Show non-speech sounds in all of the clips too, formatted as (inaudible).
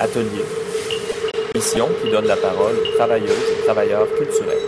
Atelier. Mission qui donne la parole aux travailleuses et travailleurs culturels.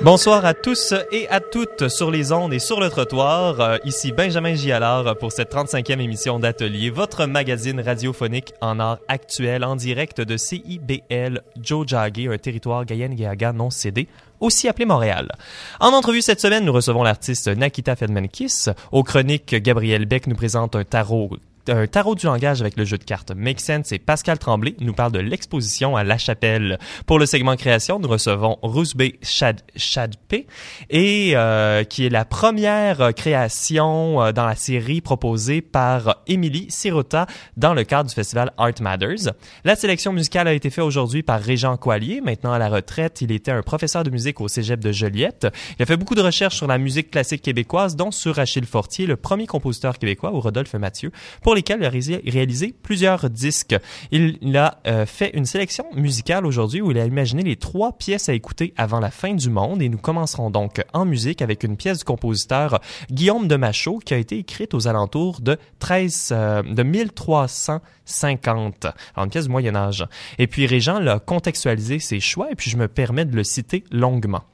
Bonsoir à tous et à toutes sur les ondes et sur le trottoir. Euh, ici Benjamin Gialard pour cette 35e émission d'Atelier, votre magazine radiophonique en art actuel en direct de CIBL Joe Jagge, un territoire Guyane-Gayaga non cédé aussi appelé Montréal. En entrevue cette semaine, nous recevons l'artiste Nakita Fedmankis. Aux chroniques, Gabriel Beck nous présente un tarot un tarot du langage avec le jeu de cartes Make Sense et Pascal Tremblay nous parle de l'exposition à La Chapelle. Pour le segment création, nous recevons Rousbé Chad, Chadpé et euh, qui est la première création euh, dans la série proposée par Émilie Sirota dans le cadre du festival Art Matters. La sélection musicale a été faite aujourd'hui par Régent Coallier, maintenant à la retraite. Il était un professeur de musique au Cégep de Joliette. Il a fait beaucoup de recherches sur la musique classique québécoise, dont sur Achille Fortier, le premier compositeur québécois, ou Rodolphe Mathieu, pour lesquels il a réalisé plusieurs disques. Il a euh, fait une sélection musicale aujourd'hui où il a imaginé les trois pièces à écouter avant la fin du monde et nous commencerons donc en musique avec une pièce du compositeur Guillaume de Machaut qui a été écrite aux alentours de 13 euh, de 1350, en pièce du Moyen Âge. Et puis Régent l'a contextualisé ses choix et puis je me permets de le citer longuement.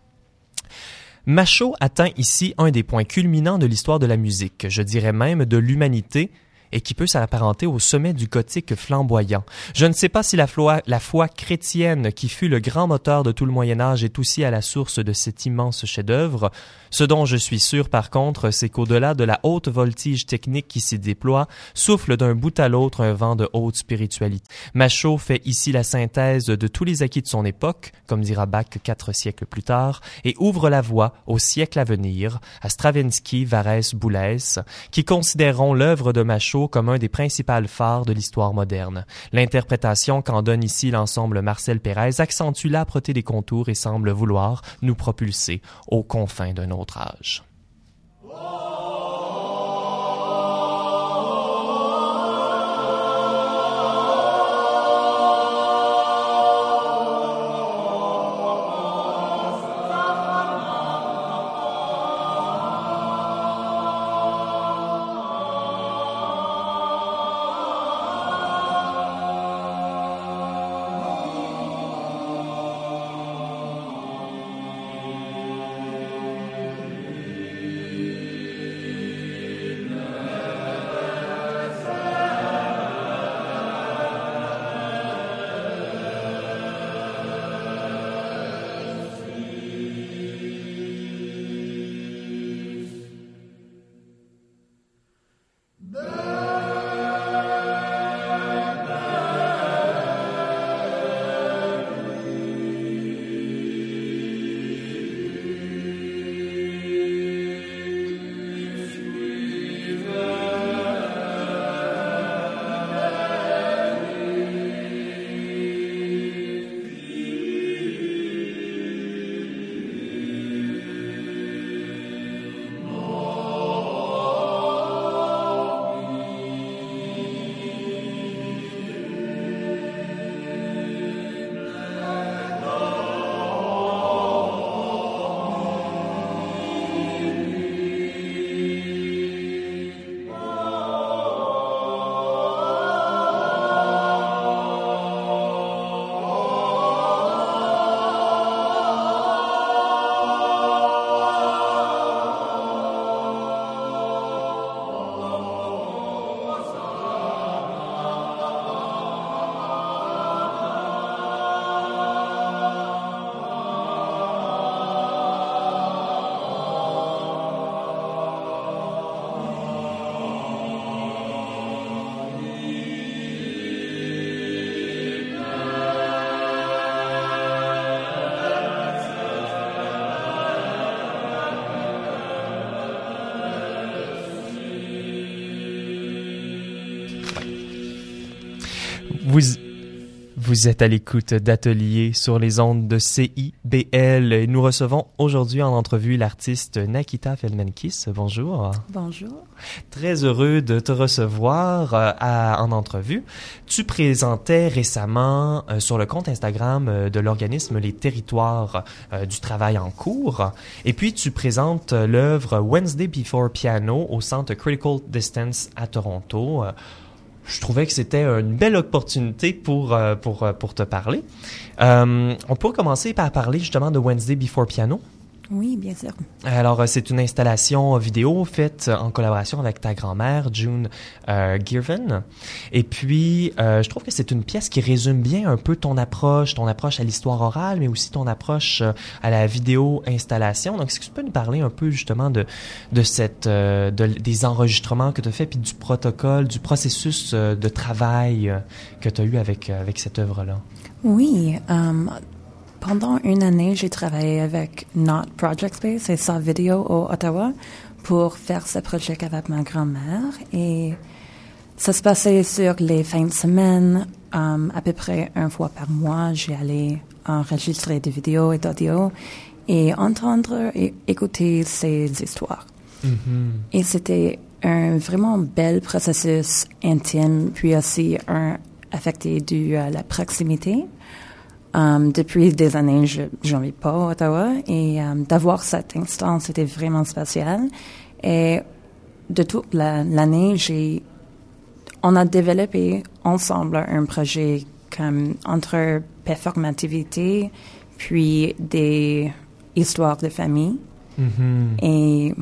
Machaut atteint ici un des points culminants de l'histoire de la musique, je dirais même de l'humanité, et qui peut s'apparenter au sommet du gothique flamboyant. Je ne sais pas si la foi, chrétienne, qui fut le grand moteur de tout le Moyen Âge, est aussi à la source de cet immense chef-d'œuvre. Ce dont je suis sûr, par contre, c'est qu'au-delà de la haute voltige technique qui s'y déploie, souffle d'un bout à l'autre un vent de haute spiritualité. Machaut fait ici la synthèse de tous les acquis de son époque, comme dira Bach quatre siècles plus tard, et ouvre la voie au siècle à venir, à Stravinsky, Varese, Boulez, qui considéreront l'œuvre de Machaut comme un des principaux phares de l'histoire moderne. L'interprétation qu'en donne ici l'ensemble Marcel Pérez accentue l'âpreté des contours et semble vouloir nous propulser aux confins d'un autre âge. Vous êtes à l'écoute d'Atelier sur les ondes de CIBL et nous recevons aujourd'hui en entrevue l'artiste Nakita Feldmankis. Bonjour. Bonjour. Très heureux de te recevoir euh, en entrevue. Tu présentais récemment euh, sur le compte Instagram euh, de l'organisme Les Territoires du travail en cours et puis tu présentes l'œuvre Wednesday Before Piano au centre Critical Distance à Toronto je trouvais que c'était une belle opportunité pour, pour, pour te parler. on peut commencer par parler justement de Wednesday Before Piano. Oui, bien sûr. Alors, euh, c'est une installation vidéo faite en collaboration avec ta grand-mère, June euh. Et puis, euh, je trouve que c'est une pièce qui résume bien un peu ton approche, ton approche à l'histoire orale, mais aussi ton approche euh, à la vidéo installation. Donc, est-ce que tu peux nous parler un peu justement de, de cette, de, des enregistrements que tu as fait, puis du protocole, du processus de travail que tu as eu avec, avec cette œuvre-là? Oui. Um, pendant une année, j'ai travaillé avec Not Project Space et sa vidéo au Ottawa pour faire ce projet avec ma grand-mère. Et ça se passait sur les fins de semaine, um, à peu près une fois par mois. J'ai allé enregistrer des vidéos et d'audio et entendre et écouter ces histoires. Mm-hmm. Et c'était un vraiment bel processus intime, puis aussi un affecté de euh, la proximité. Um, depuis des années, je n'en vis pas à Ottawa et um, d'avoir cet instant, c'était vraiment spécial. Et de toute l'année, j'ai, on a développé ensemble un projet comme entre performativité puis des histoires de famille. Mm-hmm. Et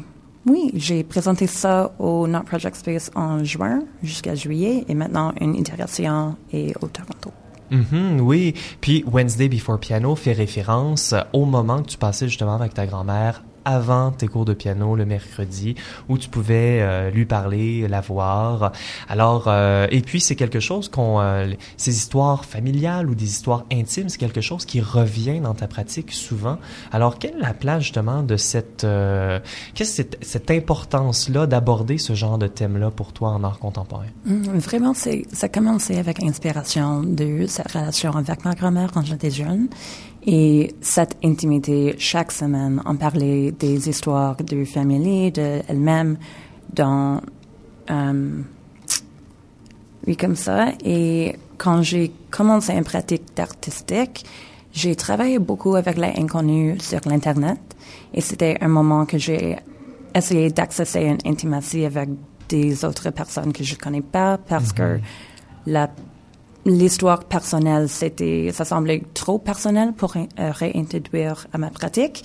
oui, j'ai présenté ça au Not Project Space en juin jusqu'à juillet et maintenant une itération est au Toronto. Mm oui, puis Wednesday Before Piano fait référence au moment que tu passais justement avec ta grand-mère avant tes cours de piano le mercredi où tu pouvais euh, lui parler, la voir. Alors euh, et puis c'est quelque chose qu'on euh, ces histoires familiales ou des histoires intimes, c'est quelque chose qui revient dans ta pratique souvent. Alors quelle est la place justement de cette qu'est-ce cette, cette importance là d'aborder ce genre de thème là pour toi en art contemporain? Mm, Vraiment c'est ça a commencé avec inspiration de cette relation avec ma grand-mère quand j'étais jeune et cette intimité, chaque semaine, on parlait des histoires de famille, d'elle-même, dans... Euh, oui, comme ça. Et quand j'ai commencé une pratique d'artistique, j'ai travaillé beaucoup avec l'inconnu sur l'Internet. Et c'était un moment que j'ai essayé d'accéder une intimatie avec des autres personnes que je ne connais pas parce que mm-hmm. la l'histoire personnelle, c'était, ça semblait trop personnel pour euh, réintroduire à ma pratique.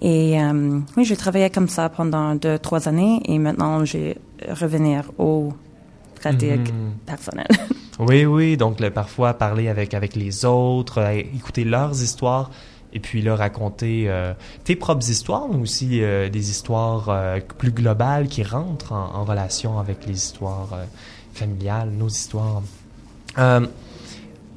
Et euh, oui, j'ai travaillé comme ça pendant deux, trois années et maintenant, j'ai revenir aux pratiques mhm. personnelles. (laughs) Oui, oui, donc parfois parler avec, avec les autres, euh, écouter leurs histoires et puis là raconter tes propres histoires, mais aussi des histoires plus globales qui rentrent en, en relation avec les histoires familiales, nos histoires. Euh,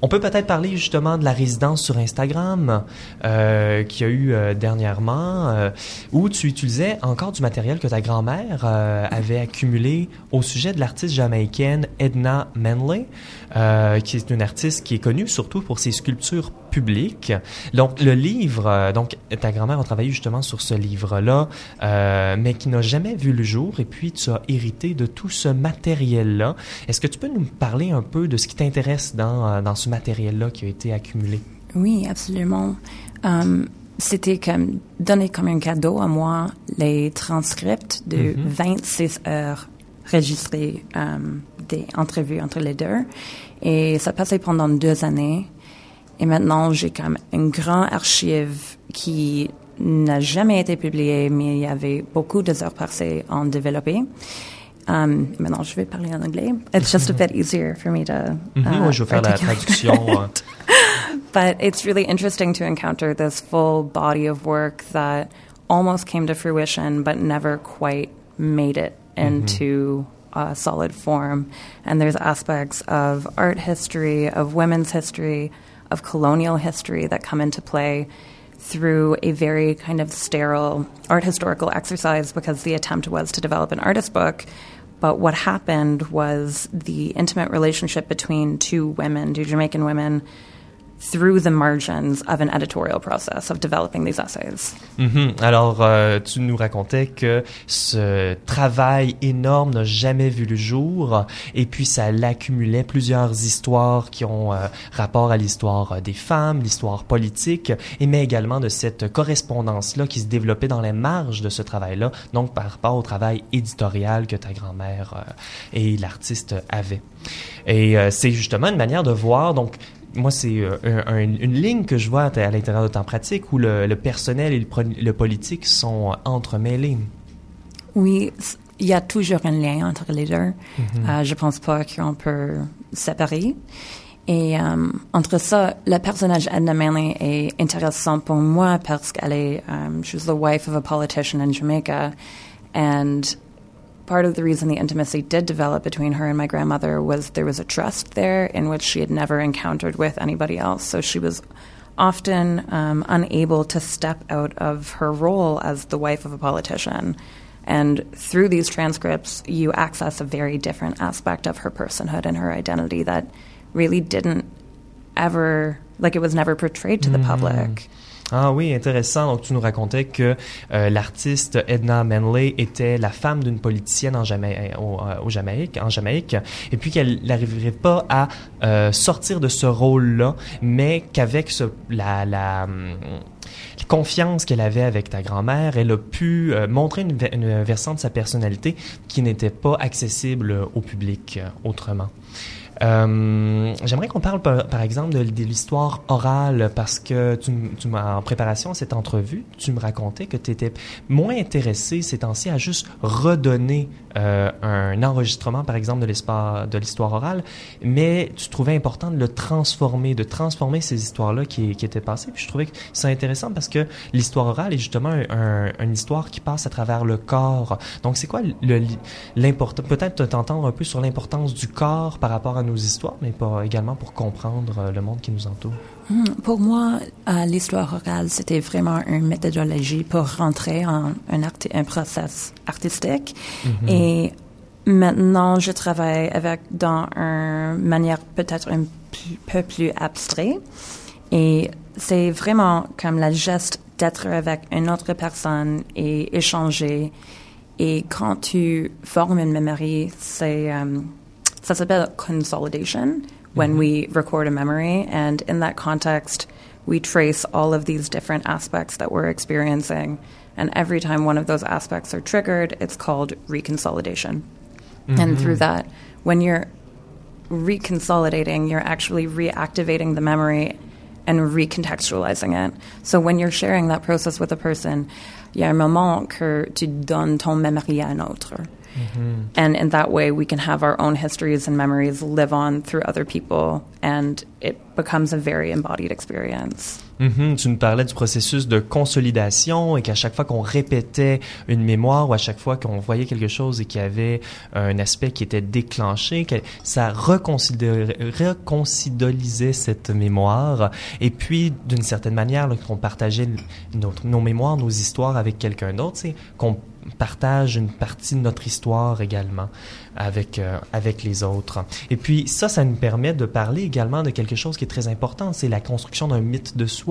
on peut peut-être parler justement de la résidence sur Instagram euh, qu'il y a eu euh, dernièrement, où tu utilisais encore du matériel que ta grand-mère avait accumulé au sujet de l'artiste jamaïcaine Edna Manley, qui est une artiste qui est connue surtout pour ses sculptures publiques. Donc le livre, donc ta grand-mère a travaillé justement sur ce livre-là, mais qui n'a jamais vu le jour. Et puis tu as hérité de tout ce matériel-là. Est-ce que tu peux nous parler un peu de ce qui t'intéresse dans dans ce matériel-là qui a été accumulé? Oui, absolument. Um, c'était comme donné comme un cadeau à moi les transcripts de 26 mm-hmm. heures registrées um, des entrevues entre les deux. Et ça passait pendant deux années. Et maintenant, j'ai comme une grande archive qui n'a jamais été publiée, mais il y avait beaucoup d'heures passées en développer. Um, maintenant, je vais parler en anglais. It's just a bit easier for me to. Mm-hmm. Uh, je vais faire la traduction. (laughs) but it's really interesting to encounter this full body of work that almost came to fruition, but never quite made it mm-hmm. into mm-hmm. A solid form. And there's aspects of art history, of women's history, of colonial history that come into play through a very kind of sterile art historical exercise because the attempt was to develop an artist book but what happened was the intimate relationship between two women, two Jamaican women, through the margins of an editorial process of developing these essays. Mhm. Alors, euh, tu nous racontais que ce travail énorme n'a jamais vu le jour, et puis ça l'accumulait plusieurs histoires qui ont euh, rapport à l'histoire des femmes, l'histoire politique, et mais également de cette correspondance-là qui se développait dans les marges de ce travail-là, donc par rapport au travail éditorial que ta grand-mère euh, et l'artiste avaient. Et euh, c'est justement une manière de voir, donc moi, c'est euh, un- un- une ligne que je vois à l'intérieur de temps pratique où le, le personnel et le, pro- le politique sont entremêlés. Oui, il y a toujours un lien entre les deux. Euh, je pense pas qu'on peut séparer. Et euh, entre ça, le personnage Edna Manley est intéressant pour moi parce qu'elle est, um, she was the wife of a politician in Jamaica, and part of the reason the intimacy did develop between her and my grandmother was there was a trust there in which she had never encountered with anybody else. So she was often um, unable to step out of her role as the wife of a politician. And through these transcripts, you access a very different aspect of her personhood and her identity that really didn't ever, like, it was never portrayed to the public. Ah oui, intéressant. Donc, tu nous racontais que euh, l'artiste Edna Manley était la femme d'une politicienne en au, euh, au Jamaïque, en Jamaïque, et puis qu'elle n'arriverait pas à euh, sortir de ce rôle-là, mais qu'avec ce, la, hum, confiance qu'elle avait avec ta grand-mère, elle a pu euh, montrer une, une versant de sa personnalité qui n'était pas accessible au public euh, autrement. Euh, J'aimerais qu'on parle par, exemple de, l'histoire orale parce que tu, tu en préparation à cette entrevue, tu me racontais que tu étais moins intéressé ces temps-ci à juste redonner euh, un enregistrement par exemple de l'histoire orale, mais tu trouvais important de le transformer, de transformer ces histoires-là qui, étaient passées. Puis je trouvais que c'est intéressant parce que l'histoire orale est justement un- un- une histoire qui passe à travers le corps. Donc c'est quoi l'important peut-être t'entendre un peu sur l'importance du corps par rapport à nos histoires, mais également pour comprendre euh, le monde qui nous entoure. Hmm, Pour moi, euh, l'histoire orale, c'était vraiment une méthodologie pour rentrer en un, arti- un process artistique. Et maintenant, je travaille avec dans une manière peut-être un peu plus abstrait. Et c'est vraiment comme la geste d'être avec une autre personne et échanger. Et quand tu formes une mémoire, c'est euh, ça s'appelle consolidation when mm-hmm. we record a memory. And in that context, we trace all of these different aspects that we're experiencing. And every time one of those aspects are triggered, it's called reconsolidation. And mm-hmm. through that, when you're reconsolidating, you're actually reactivating the memory and recontextualizing it. So when you're sharing that process with a person, il y a un moment que tu donnes ton mémoire à un autre. Mm-hmm. And in that way, we can have our own histories and memories live on through other people, and it becomes a very embodied experience. Mhm, tu nous parlais du processus de consolidation et qu'à chaque fois qu'on répétait une mémoire ou à chaque fois qu'on voyait quelque chose et qu'il y avait un aspect qui était déclenché, que ça reconsidolisait cette mémoire. Et puis, d'une certaine manière, qu'on partageait nos mémoires, nos histoires avec quelqu'un d'autre, c'est qu'on partage une partie de notre histoire également avec euh, avec les autres. Et puis ça, ça nous permet de parler également de quelque chose qui est très important, c'est la construction d'un mythe de soi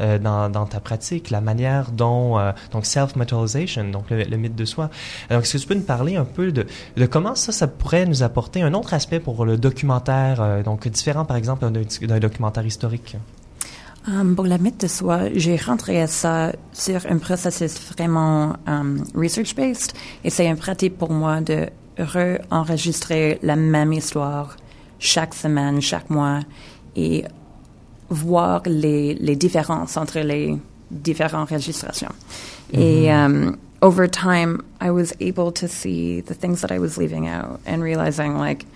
euh, dans, ta pratique, la manière dont euh, donc self-mytholization, donc le, mythe de soi. Donc est-ce que tu peux nous parler un peu de, comment ça, ça pourrait nous apporter un autre aspect pour le documentaire, euh, donc différent par exemple d'un documentaire historique? Pour la mythe de soi, j'ai rentré à ça sur un processus vraiment research-based et c'est une pratique pour moi de re-enregistrer la même histoire chaque semaine, chaque mois et voir les, les différences entre les différentes registrations. Et um, over time, I was able to see the things that I was leaving out and realizing like,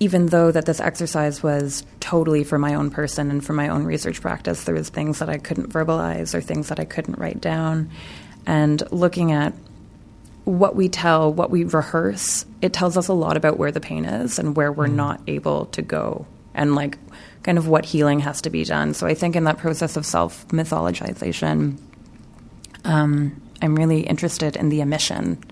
even though that this exercise was totally for my own person and for my own research practice, there was things that I couldn't verbalize or things that I couldn't write down. And looking at what we tell, what we rehearse, it tells us a lot about where the pain is and where we're not able to go and like kind of what healing has to be done. So I think in that process of self mythologization, um, I'm really interested in the emission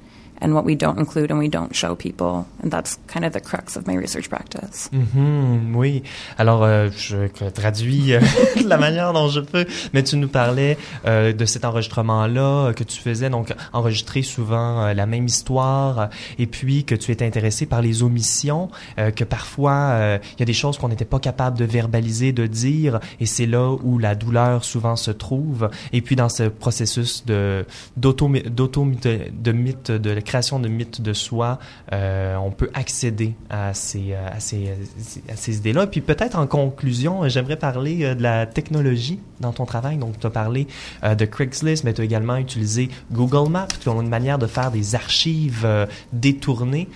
and what we don't include and we don't show people. And that's kind of the crux of my research practice. Mm-hmm, oui. Alors, euh, je traduis euh, (laughs) la manière dont je peux, mais tu nous parlais euh, de cet enregistrement-là que tu faisais, donc enregistrer souvent euh, la même histoire, et puis que tu étais intéressé par les omissions, euh, que parfois il y a des choses qu'on n'était pas capable de verbaliser, de dire, et c'est là où la douleur souvent se trouve. Et puis dans ce processus de d'auto de mythe de création de mythes de soi, euh, on peut accéder à ces à ces, à ces idées-là. Puis peut-être en conclusion, j'aimerais parler euh, de la technologie dans ton travail. Donc tu as parlé euh, de Craigslist, mais tu as également utilisé Google Maps, qui ont une manière de faire des archives détournées.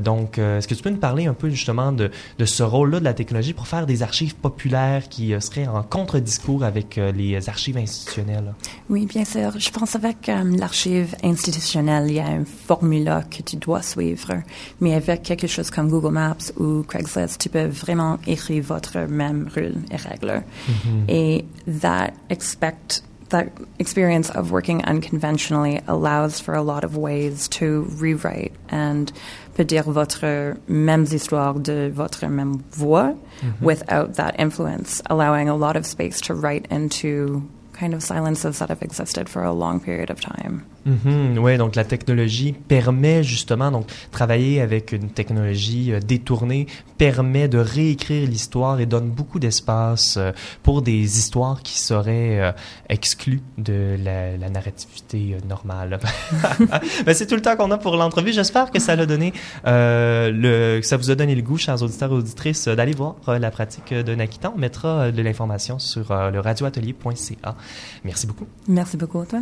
donc est-ce que tu peux nous parler un peu justement de de ce rôle-là de la technologie pour faire des archives populaires qui seraient en contre-discours avec les archives institutionnelles? Oui, bien sûr. Je pense avec euh, l'archive institutionnelle, il y a un formula que tu dois suivre. Mais avec quelque chose comme Google Maps ou Craigslist, tu peux vraiment écrire votre même rule et règles. Mm-hmm. Et that expect that experience of working unconventionally allows for a lot of ways to rewrite and peut dire votre même histoire de votre même voix mm-hmm. without that influence, allowing a lot of space to write into kind of silences that have existed for a long period of time. Mm Oui, donc la technologie permet justement, donc travailler avec une technologie euh, détournée permet de réécrire l'histoire et donne beaucoup d'espace euh, pour des histoires qui seraient euh, exclues de la, narrativité normale. (laughs) Ben, c'est tout le temps qu'on a pour l'entrevue. J'espère que ça ça vous a donné le goût, chers auditeurs et auditrices, d'aller voir la pratique de Nakita. On mettra de l'information sur le radioatelier.ca. Merci beaucoup. Merci beaucoup, toi.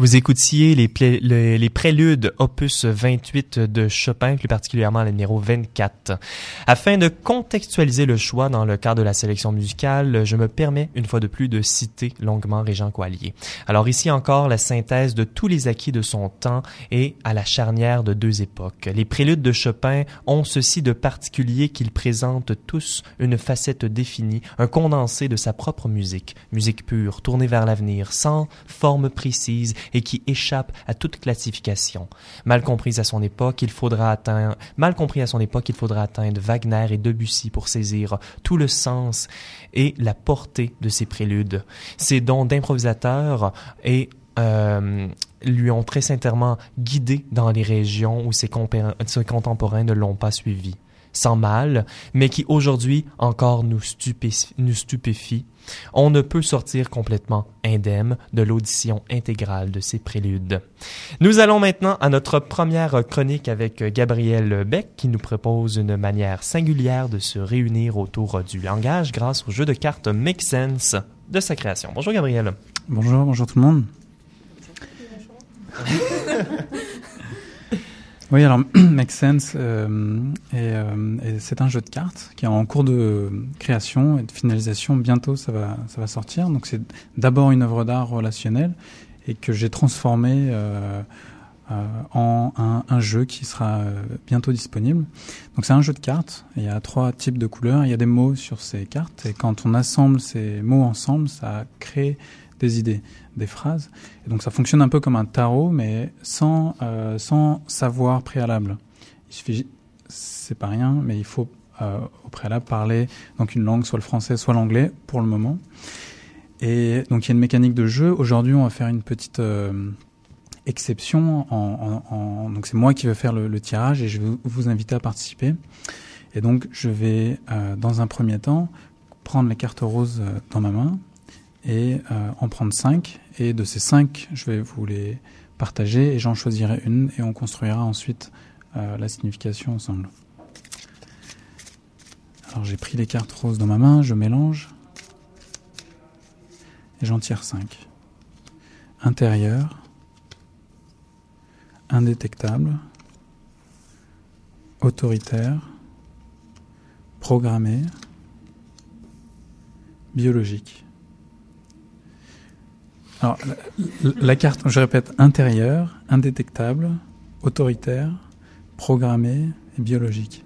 Vous écoutiez les, préludes opus 28 de Chopin, plus particulièrement le numéro 24. Afin de contextualiser le choix dans le cadre de la sélection musicale, je me permets une fois de plus de citer longuement Régent Coallier. Alors ici encore la synthèse de tous les acquis de son temps et à la charnière de deux époques. Les préludes de Chopin ont ceci de particulier qu'ils présentent tous une facette définie, un condensé de sa propre musique, musique pure, tournée vers l'avenir, sans forme précise et qui échappe à toute classification. Mal comprise à son époque, il faudra atteindre, mal compris à son époque, il faudra atteindre Wagner et Debussy pour saisir tout le sens et la portée de ces préludes. Ces dons d'improvisateur et euh, lui ont très sincèrement guidé dans les régions où ses, contemporains ne l'ont pas suivi. Sans mal, mais qui aujourd'hui encore nous, nous stupéfie. On ne peut sortir complètement indemne de l'audition intégrale de ces préludes. Nous allons maintenant à notre première chronique avec Gabriel Beck qui nous propose une manière singulière de se réunir autour du langage grâce au jeu de cartes Make Sense de sa création. Bonjour Gabriel. Bonjour, bonjour tout le monde. (laughs) oui, alors (clears throat) Make Sense, euh, euh, c'est un jeu de cartes qui est en cours de création et de finalisation. Bientôt, ça va, ça va sortir. Donc, c'est d'abord une œuvre d'art relationnelle et que j'ai transformé euh, en un, un, jeu qui sera bientôt disponible. Donc, c'est un jeu de cartes. Il y a trois types de couleurs. Il y a des mots sur ces cartes et quand on assemble ces mots ensemble, ça crée des idées, des phrases. Et donc ça fonctionne un peu comme un tarot, mais sans, euh, sans savoir préalable. Il suffit, c'est pas rien, mais il faut euh, au préalable parler donc une langue, soit le français, soit l'anglais, pour le moment. Et donc il y a une mécanique de jeu. Aujourd'hui, on va faire une petite euh, exception. Donc c'est moi qui vais faire le, le, tirage et je vais vous inviter à participer. Et donc je vais, dans un premier temps, prendre les cartes roses dans ma main et euh, en prendre cinq. Et de ces cinq, je vais vous les partager et j'en choisirai une et on construira ensuite euh, la signification ensemble. Alors j'ai pris les cartes roses dans ma main, je mélange et j'en tire cinq. Intérieur, indétectable, autoritaire, programmé, biologique. Alors, la, carte, je répète, intérieure, indétectable, autoritaire, programmée et biologique.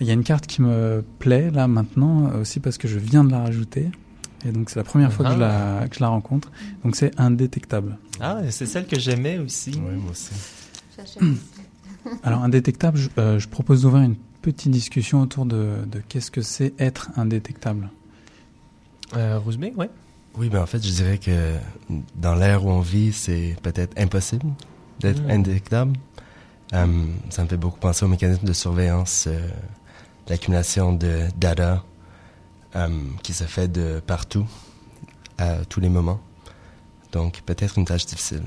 Il y a une carte qui me plaît là maintenant aussi parce que je viens de la rajouter. Et donc c'est la première fois que, je la, ah. que je la rencontre. Donc c'est indétectable. Ah, c'est celle que j'aimais aussi. Oui, moi aussi. (coughs) Alors indétectable, je, euh, je propose d'ouvrir une petite discussion autour de, de qu'est-ce que c'est être indétectable? Euh, oui. Oui, ben en fait, je dirais que dans l'ère où on vit, c'est peut-être impossible d'être hmm. indétectable. Euh, ça me fait beaucoup penser au mécanisme de surveillance, euh, l'accumulation de data euh, qui se fait de partout, à tous les moments. Donc, peut-être une tâche difficile.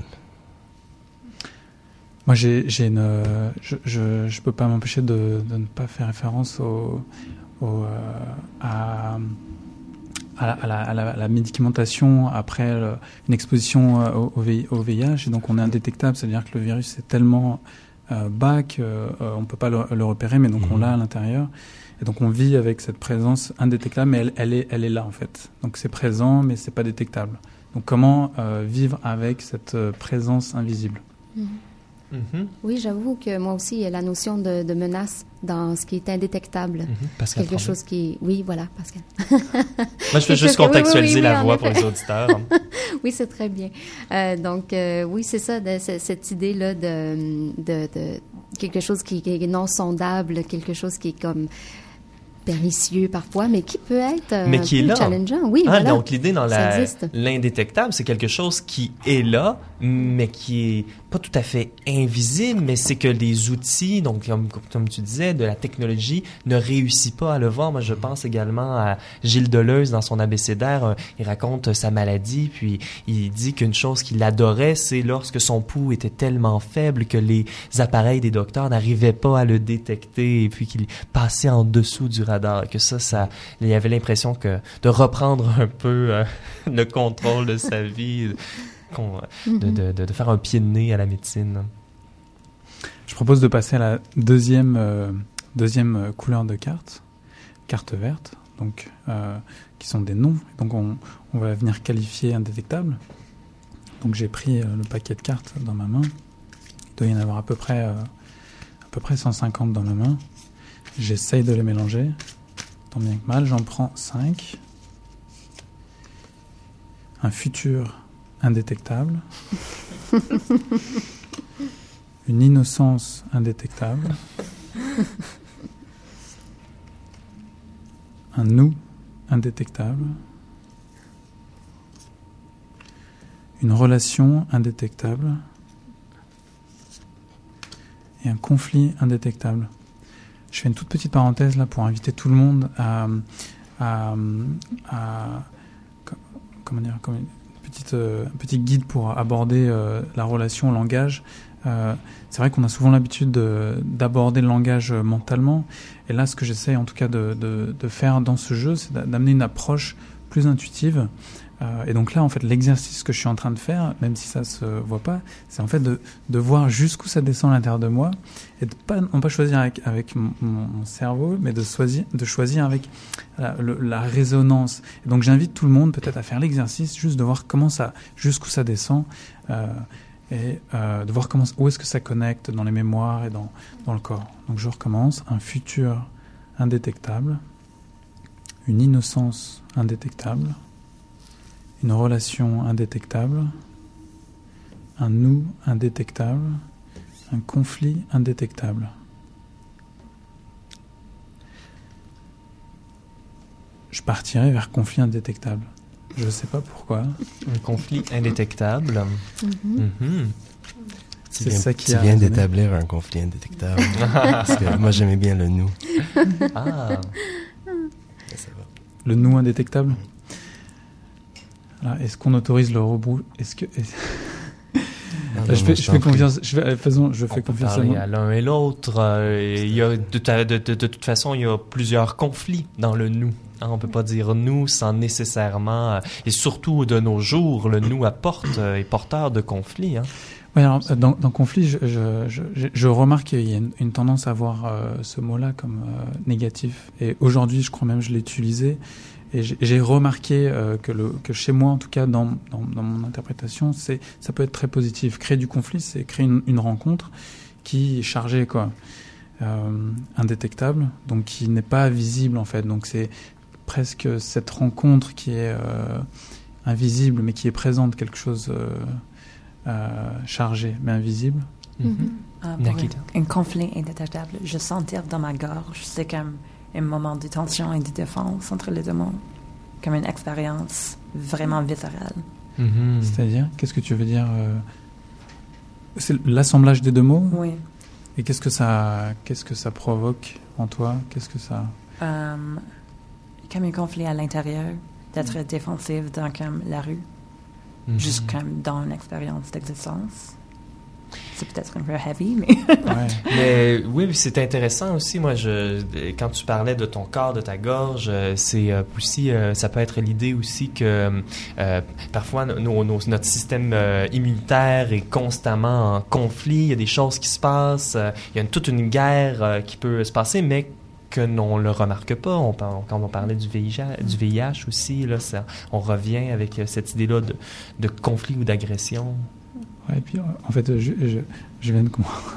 Moi, j'ai, une, je, je, je, peux pas m'empêcher de, de, ne pas faire référence au, au à à la, médicamentation après une exposition euh, au, VIH. Et donc on est indétectable, c'est-à-dire que le virus est tellement euh, bas qu'on euh, ne peut pas le, repérer, mais donc on l'a à l'intérieur. Et donc on vit avec cette présence indétectable, mais elle, elle, est, elle est là en fait. Donc c'est présent, mais c'est pas détectable. Donc comment vivre avec cette présence invisible? Mhm. Mhm. Oui, j'avoue que moi aussi, il y a la notion de, menace dans ce qui est indétectable. Mhm. Quelque chose qui. Oui, voilà, Pascal. moi, je veux juste contextualiser la voix pour les auditeurs. (laughs) oui, c'est très bien. Euh, donc, euh, oui, c'est ça, cette idée-là de, de, quelque chose qui, est non sondable, quelque chose qui est comme pernicieux parfois, mais qui peut être mais qui est là. challengeant. Oui, ah, Donc l'idée dans l'indétectable, c'est quelque chose qui est là, mais qui est pas tout à fait invisible, mais c'est que les outils, donc comme, tu disais, de la technologie ne réussit pas à le voir. Moi, je pense également à Gilles Deleuze dans son abécédaire. Euh, il raconte sa maladie, puis il dit qu'une chose qu'il adorait, c'est lorsque son pouls était tellement faible que les appareils des docteurs n'arrivaient pas à le détecter, et puis qu'il passait en dessous du radar. Que ça, ça, il avait l'impression que de reprendre un peu euh, (laughs) le contrôle de sa vie Mhm. de, de, de, faire un pied de nez à la médecine. Je propose de passer à la deuxième, euh, deuxième euh, couleur de carte, carte verte, donc, euh, qui sont des noms. Donc on, on, va venir qualifier indétectable. Donc j'ai pris le paquet de cartes dans ma main. Il doit y en avoir à peu près, à peu près 150 dans ma main. J'essaye de les mélanger. Tant bien que mal, j'en prends 5. Un futur indétectable. (laughs) Une innocence indétectable. Un nous indétectable. Une relation indétectable. Et un conflit indétectable. Je fais une toute petite parenthèse là pour inviter tout le monde à, à, à comment dire, euh, un petit guide pour aborder euh, la relation au langage. Euh, c'est vrai qu'on a souvent l'habitude d'aborder le langage mentalement. Et là, ce que j'essaie en tout cas de, faire dans ce jeu, c'est d'amener une approche plus intuitive euh, et donc là, en fait, l'exercice que je suis en train de faire, même si ça se voit pas, c'est en fait de, voir jusqu'où ça descend à l'intérieur de moi et de pas pas choisir avec, mon, cerveau, mais de choisir de choisir avec la, résonance. Et donc j'invite tout le monde peut-être à faire l'exercice, juste de voir comment ça, jusqu'où ça descend. Euh, et euh, de voir où est-ce que ça connecte dans les mémoires et dans le corps. Donc je recommence, un futur indétectable, une innocence indétectable, une relation indétectable, un nous indétectable, un conflit indétectable. Je partirai vers conflit indétectable. Je ne sais pas pourquoi. Un conflit indétectable. Mm -hmm. C'est ça qui Tu viens d'établir un conflit indétectable. (laughs) parce que moi, j'aimais bien le nous. ah. Le nous indétectable? Est-ce qu'on autorise le rebou Est-ce que je, fais, je fais confiance. Je fais, faisons, je fais confiance à, l'un et l'autre. Euh, il y a de, de, de, de, toute façon, il y a plusieurs conflits dans le nous. Hein, on peut pas dire nous sans nécessairement, euh, et surtout de nos jours, le nous apporte euh, est porteur de conflits. Hein. Oui, alors, dans, dans conflit, je, je, je, je remarque qu'il y a une, une, tendance à voir euh, ce mot-là comme négatif. Et aujourd'hui, je crois même que je l'ai utilisé. Et j'ai remarqué euh, que, le, que chez moi, en tout cas dans, dans, dans mon interprétation, c'est ça peut être très positif. Créer du conflit, c'est créer une, une, rencontre qui est chargée, quoi, euh, indétectable, donc qui n'est pas visible en fait. Donc c'est presque cette rencontre qui est euh, invisible, mais qui est présente, quelque chose euh, euh, chargé mais invisible. Mm -hmm. ah, un, un, conflit indétectable, je sentir dans ma gorge, c'est comme un moment de tension et de défense entre les deux mondes, comme une expérience vraiment viscérale. Mm -hmm. C'est-à-dire, qu'est-ce que tu veux dire euh... C'est l'assemblage des deux mots Oui. Et qu'est-ce que ça, qu'est-ce que ça provoque en toi? Qu'est-ce que ça? Um, Comme un conflit à l'intérieur, d'être mm. défensif dans comme la rue, mm -hmm. juste comme dans une expérience d'existence c'est peut-être un peu heavy, mais. (laughs) Mais oui, c'est intéressant aussi. Moi, je, quand tu parlais de ton corps, de ta gorge, euh, c'est euh, aussi, euh, ça peut être l'idée aussi que parfois notre système immunitaire est constamment en conflit. Il y a des choses qui se passent. il y a toute une guerre qui peut se passer, mais que l'on ne le remarque pas. On, quand on parlait du VIH, du VIH aussi, là, on revient avec cette idée-là de conflit ou d'agression. Et puis en fait, je, je, je, viens de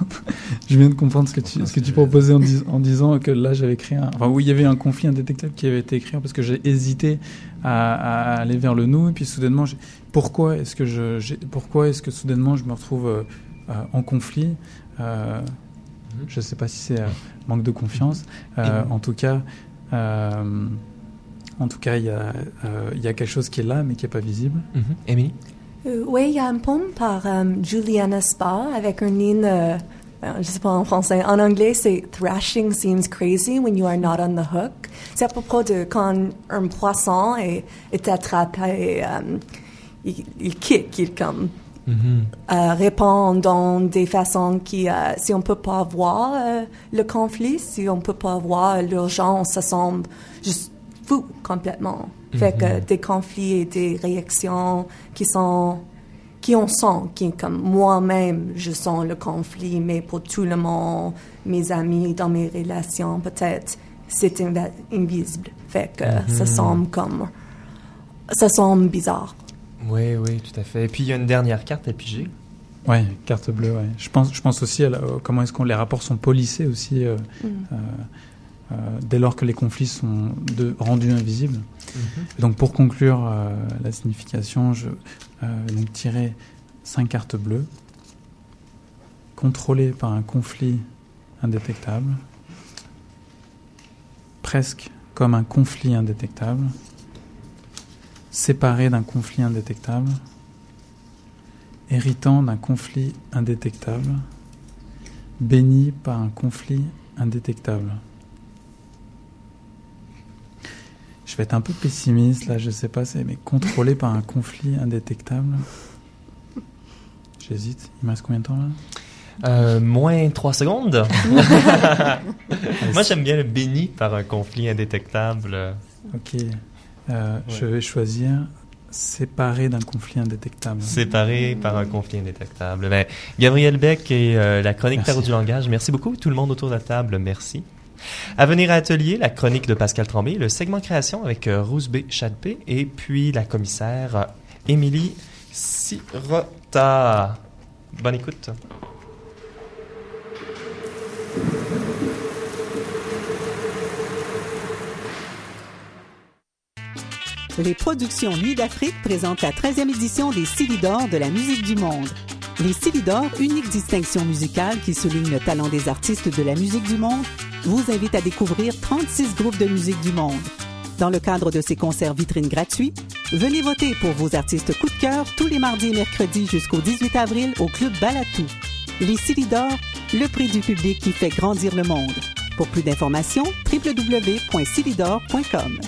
(laughs) je viens de comprendre ce que tu, ce que tu proposais en, dis, en disant que là j'avais créé un, enfin où il y avait un conflit indétectable qui avait été écrit parce que j'ai hésité à, à, aller vers le nous et puis soudainement, pourquoi est-ce que je, pourquoi est-ce que soudainement je me retrouve euh, en conflit euh. Je sais pas si c'est euh, manque de confiance. Euh, en tout cas. Euh, en tout cas, il y, a, euh, il y a quelque chose qui est là, mais qui n'est pas visible. Mm -hmm. Euh, oui, il y a un poème par um, Juliana Spa avec un ligne, euh, je sais pas en français. En anglais, c'est Thrashing seems crazy when you are not on the hook. C'est à propos de quand un poisson est, est attrapé, um, il, il kick, il comme. Mm -hmm. euh, répond dans des façons qui, euh, si on peut pas voir euh, le conflit, si on peut pas voir l'urgence, ça semble juste fou complètement. Fait que des conflits et des réactions qui sont qui on sent, qui comme moi-même je sens le conflit, mais pour tout le monde, mes amis, dans mes relations, peut-être c'est invisible. Fait que mm -hmm. ça semble comme ça semble bizarre. Oui, oui, tout à fait. Et puis il y a une dernière carte à piger. Oui, carte bleue. Ouais. Je pense, je pense aussi à la, comment est-ce qu'on les rapports sont polissés aussi. Euh, mm. euh, dès lors que les conflits sont de, rendus invisibles. -hmm. Donc pour conclure euh, la signification, je euh, donc tirer cinq cartes bleues, contrôlées par un conflit indétectable, presque comme un conflit indétectable, séparé d'un conflit indétectable, héritant d'un conflit indétectable, béni par un conflit indétectable. Je vais être un peu pessimiste là, je sais pas, c'est mais contrôlé par un conflit indétectable. J'hésite. Il me reste combien de temps là? Euh, moins 3 secondes. (laughs) Moi, j'aime bien le béni par un conflit indétectable. Ok. Euh, Je vais choisir séparé d'un conflit indétectable. Séparé par un conflit indétectable. Ben, Gabriel Beck et euh, la chronique. Tarot du langage. Merci beaucoup. Tout le monde autour de la table, merci. À venir à Atelier, la chronique de Pascal Tremblay, le segment création avec euh, Rose B. Chadpé et puis la commissaire euh, Émilie Sirota. Bonne écoute. Les productions Nuit d'Afrique présentent la 13e édition des Silidor de la musique du monde. Les Silidor, unique distinction musicale qui souligne le talent des artistes de la musique du monde, vous invitent à découvrir 36 groupes de musique du monde. Dans le cadre de ces concerts vitrines gratuits, venez voter pour vos artistes coup de cœur tous les mardis et mercredis jusqu'au 18 avril au Club Balatou. Les Silidor, le prix du public qui fait grandir le monde. Pour plus d'informations, www.silidor.com.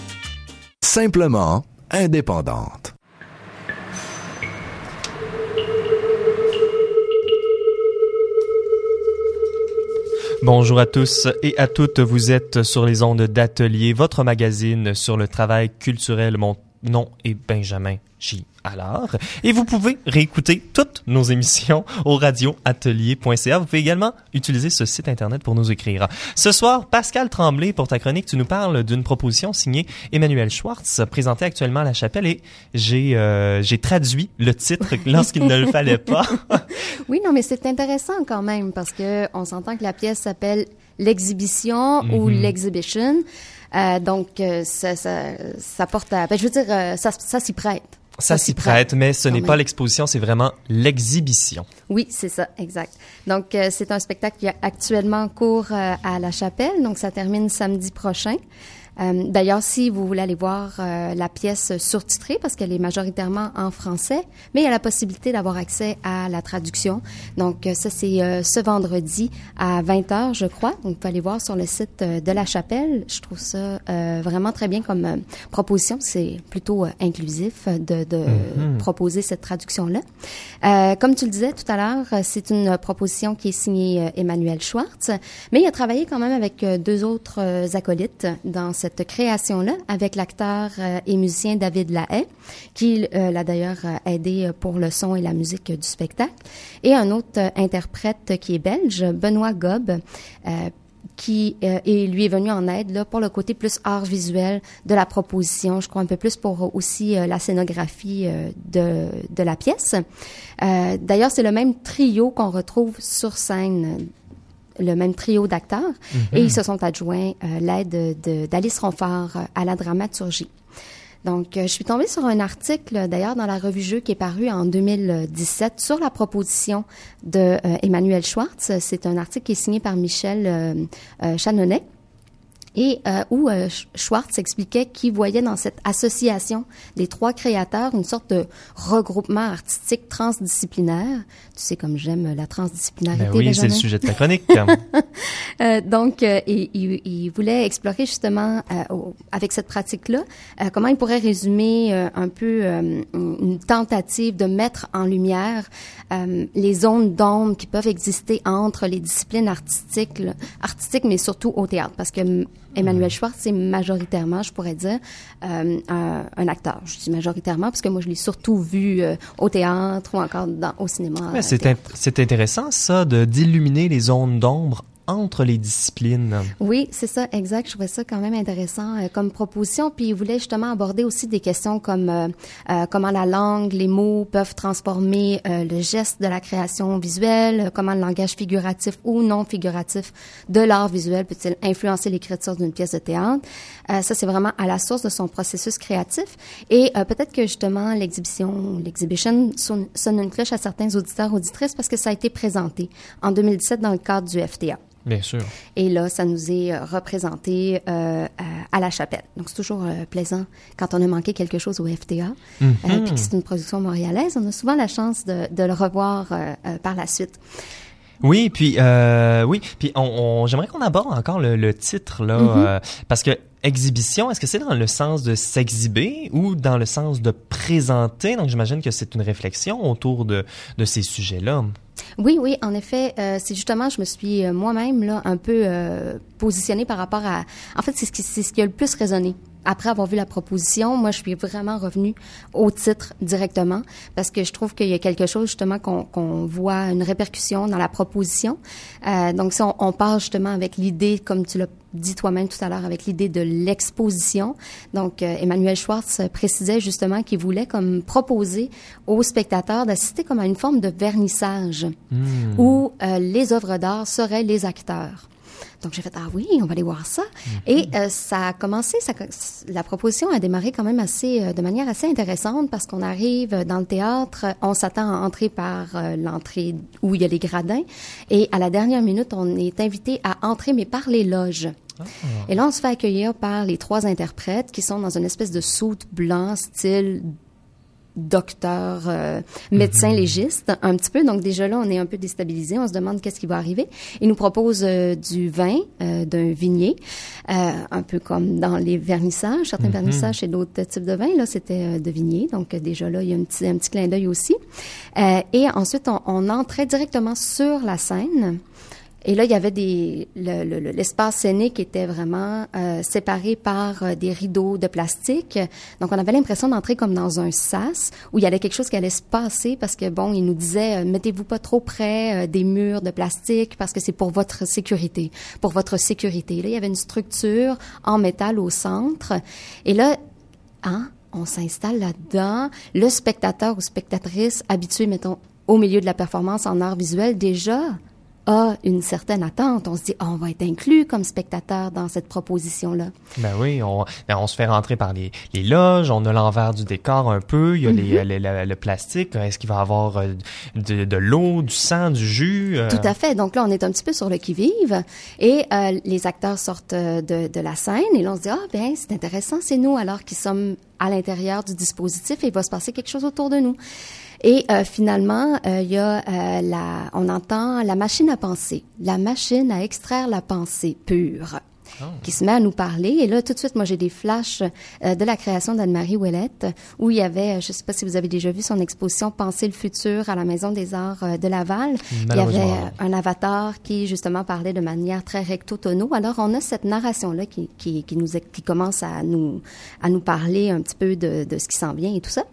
Simplement indépendante. Bonjour à tous et à toutes, vous êtes sur les ondes d'Atelier, votre magazine sur le travail culturel. Mon nom est Benjamin J. Allard et vous pouvez réécouter toutes nos émissions au radioatelier.ca. Vous pouvez également utiliser ce site internet pour nous écrire. Ce soir, Pascal Tremblay, pour ta chronique, tu nous parles d'une proposition signée Emmanuel Schwartz, présentée actuellement à la chapelle et j'ai euh, j'ai traduit le titre (laughs) lorsqu'il ne le fallait pas. (laughs) Oui, non, mais c'est intéressant quand même parce que on s'entend que la pièce s'appelle l'exhibition ou Mhm. l'exhibition. Euh, donc, euh, ça, ça, ça porte à... Ben, je veux dire, euh, ça, ça s'y prête. Ça s'y prête, mais ce n'est même. pas l'exposition, c'est vraiment l'exhibition. Oui, c'est ça, exact. Donc, euh, c'est un spectacle qui est actuellement en cours euh, à la chapelle. Donc, ça termine samedi prochain. Euh, D'ailleurs, si vous voulez aller voir euh, la pièce surtitrée, parce qu'elle est majoritairement en français, mais il y a la possibilité d'avoir accès à la traduction. Donc, euh, ça, c'est euh, ce vendredi à 20h, je crois. Donc, vous pouvez aller voir sur le site euh, de la chapelle. Je trouve ça euh, vraiment très bien comme proposition. C'est plutôt inclusif de, de Mhm. proposer cette traduction-là. Euh, comme tu le disais tout à l'heure, c'est une proposition qui est signée Emmanuel Schwartz, mais il a travaillé quand même avec deux autres acolytes dans cette création-là, avec l'acteur euh, et musicien David Lahaye, qui euh, l'a d'ailleurs euh, aidé pour le son et la musique du spectacle, et un autre interprète qui est belge, Benoît Gob, qui lui est venu en aide là, pour le côté plus art visuel de la proposition, je crois un peu plus pour aussi la scénographie de, de la pièce. D'ailleurs, c'est le même trio qu'on retrouve sur scène, le même trio d'acteurs, et ils se sont adjoints euh, l'aide de- d'Alice Ronfort euh, à la dramaturgie. Donc, euh, je suis tombée sur un article, d'ailleurs, dans la revue Jeux qui est paru en 2017 sur la proposition de euh, Emmanuel Schwartz. C'est un article qui est signé par Michel euh, euh, Chanonnet et euh, où euh, Sch- Schwartz expliquait qu'il voyait dans cette association des trois créateurs une sorte de regroupement artistique transdisciplinaire. Tu sais comme j'aime la transdisciplinarité. Ben oui, c'est le sujet de ta chronique. (laughs) Euh, donc, euh, il, il- il voulait explorer justement euh, au- avec cette pratique-là euh, comment il pourrait résumer euh, un peu euh, une tentative de mettre en lumière euh, les zones d'ombre qui peuvent exister entre les disciplines artistiques, là, artistiques mais surtout au théâtre, parce que Emmanuel Schwartz c'est majoritairement, je pourrais dire, euh, un, acteur. Je dis majoritairement parce que moi je l'ai surtout vu euh, au théâtre ou encore dans, au cinéma. C'est intéressant ça d'illuminer les zones d'ombre entre les disciplines. Oui, c'est ça, exact. Je trouvais ça quand même intéressant euh, comme proposition. Puis il voulait justement aborder aussi des questions comme euh, euh, comment la langue, les mots peuvent transformer euh, le geste de la création visuelle, comment le langage figuratif ou non figuratif de l'art visuel peut-il influencer l'écriture d'une pièce de théâtre. Euh, ça, c'est vraiment à la source de son processus créatif. Et euh, peut-être que justement l'exhibition, l'exhibition sonne, sonne une cloche à certains auditeurs, auditrices, parce que ça a été présenté en 2017 dans le cadre du FTA. Bien sûr. Et là, ça nous est euh, représenté euh, à, à la chapelle. Donc, c'est toujours euh, plaisant quand on a manqué quelque chose au FTA, euh, puis que c'est une production montréalaise. On a souvent la chance de, de le revoir euh, par la suite. Oui, puis euh, oui, puis on, on- j'aimerais qu'on aborde encore le, le titre là, Mhm. euh, parce que exhibition, est-ce que c'est dans le sens de s'exhiber ou dans le sens de présenter? Donc j'imagine que c'est une réflexion autour de de ces sujets-là. Oui, oui, en effet, euh, c'est justement, je me suis euh, moi-même là un peu euh, positionnée par rapport à. En fait, c'est ce qui, c'est ce qui a le plus résonné. Après avoir vu la proposition, moi, je suis vraiment revenue au titre directement parce que je trouve qu'il y a quelque chose justement qu'on voit une répercussion dans la proposition. Euh, donc, si on, on part justement avec l'idée, comme tu l'as dit toi-même tout à l'heure, avec l'idée de l'exposition. Donc, euh, Emmanuel Schwartz précisait justement qu'il voulait comme proposer aux spectateurs d'assister comme à une forme de vernissage où euh, les œuvres d'art seraient les acteurs. Donc j'ai fait ah oui, on va aller voir ça. Et euh, ça a commencé, ça, la proposition a démarré quand même assez euh, de manière assez intéressante parce qu'on arrive dans le théâtre, on s'attend à entrer par euh, l'entrée où il y a les gradins et à la dernière minute on est invité à entrer mais par les loges. Et là on se fait accueillir par les trois interprètes qui sont dans une espèce de soute blanc style docteur, euh, médecin légiste, un petit peu. Donc déjà là, on est un peu déstabilisé. On se demande qu'est-ce qui va arriver. Il nous propose euh, du vin euh, d'un vignier, euh, un peu comme dans les vernissages. Certains vernissages, c'est d'autres types de vins. Là, c'était euh, de vignier. Donc déjà là, il y a un petit, un petit clin d'œil aussi. Euh, et ensuite, on, on entrait directement sur la scène. Et là, il y avait des le- le- le- l'espace scénique était vraiment euh, séparé par euh, des rideaux de plastique. Donc, on avait l'impression d'entrer comme dans un sas où il y avait quelque chose qui allait se passer parce que bon, il nous disait euh, mettez-vous pas trop près euh, des murs de plastique parce que c'est pour votre sécurité, pour votre sécurité. Là, il y avait une structure en métal au centre. Et là, hein, on s'installe là-dedans. Le spectateur ou spectatrice habitué, mettons, au milieu de la performance en art visuel, déjà a une certaine attente. On se dit, Ah, on va être inclus comme spectateur dans cette proposition-là. Ben oui, on, ben on se fait rentrer par les, les loges, on a l'envers du décor un peu, il y a les, Mm-hmm. les- le, le plastique, est-ce qu'il va y avoir euh, de, de l'eau, du sang, du jus euh, Tout à fait. Donc là, on est un petit peu sur le qui-vive et euh, les acteurs sortent euh, de, de la scène et là, on se dit, ah ben, c'est intéressant, c'est nous alors qui sommes à l'intérieur du dispositif et il va se passer quelque chose autour de nous. Et euh, finalement, euh, il y a euh, la, on entend la machine à penser, la machine à extraire la pensée pure. qui se met à nous parler. Et là, tout de suite, moi, j'ai des flashs euh, de la création d'Anne-Marie Ouellette, où il y avait, euh, je ne sais pas si vous avez déjà vu son exposition Penser le futur à la Maison des Arts euh, de Laval. Il y avait euh, un avatar qui, justement, parlait de manière très recto-tono. Alors, on a cette narration-là qui, qui, qui, nous, qui commence à nous, à nous parler un petit peu de, de ce qui s'en vient et tout ça.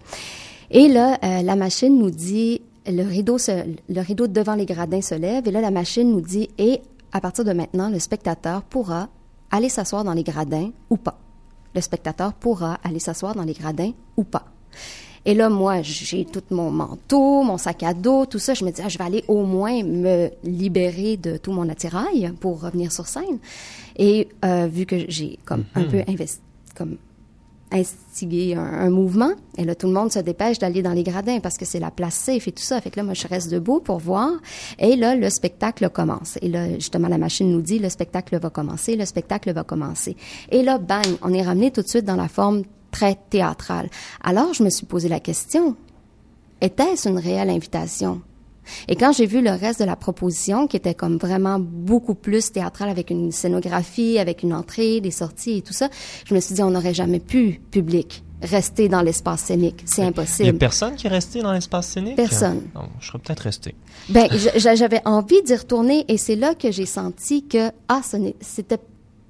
Et là, euh, la machine nous dit, le rideau, se, le rideau devant les gradins se lève, et là, la machine nous dit, et à partir de maintenant, le spectateur pourra aller s'asseoir dans les gradins ou pas. Le spectateur pourra aller s'asseoir dans les gradins ou pas. Et là, moi, j'ai tout mon manteau, mon sac à dos, tout ça. Je me dis, ah, je vais aller au moins me libérer de tout mon attirail pour revenir sur scène. Et euh, vu que j'ai comme un peu investi, comme instigué un, un mouvement, et là, tout le monde se dépêche d'aller dans les gradins parce que c'est la place safe et tout ça. Fait que là, moi, je reste debout pour voir. Et là, le spectacle commence. Et là, justement, la machine nous dit, le spectacle va commencer, le spectacle va commencer. Et là, bang, on est ramené tout de suite dans la forme très théâtrale. Alors, je me suis posé la question, était-ce une réelle invitation? Et quand j'ai vu le reste de la proposition, qui était comme vraiment beaucoup plus théâtrale, avec une scénographie, avec une entrée, des sorties et tout ça, je me suis dit, on n'aurait jamais pu, public, rester dans l'espace scénique. C'est Il y a impossible. personne qui est resté dans l'espace scénique? Personne. Non, je serais peut-être resté. Ben, j'avais envie d'y retourner et c'est là que j'ai senti que, ah, ce c'était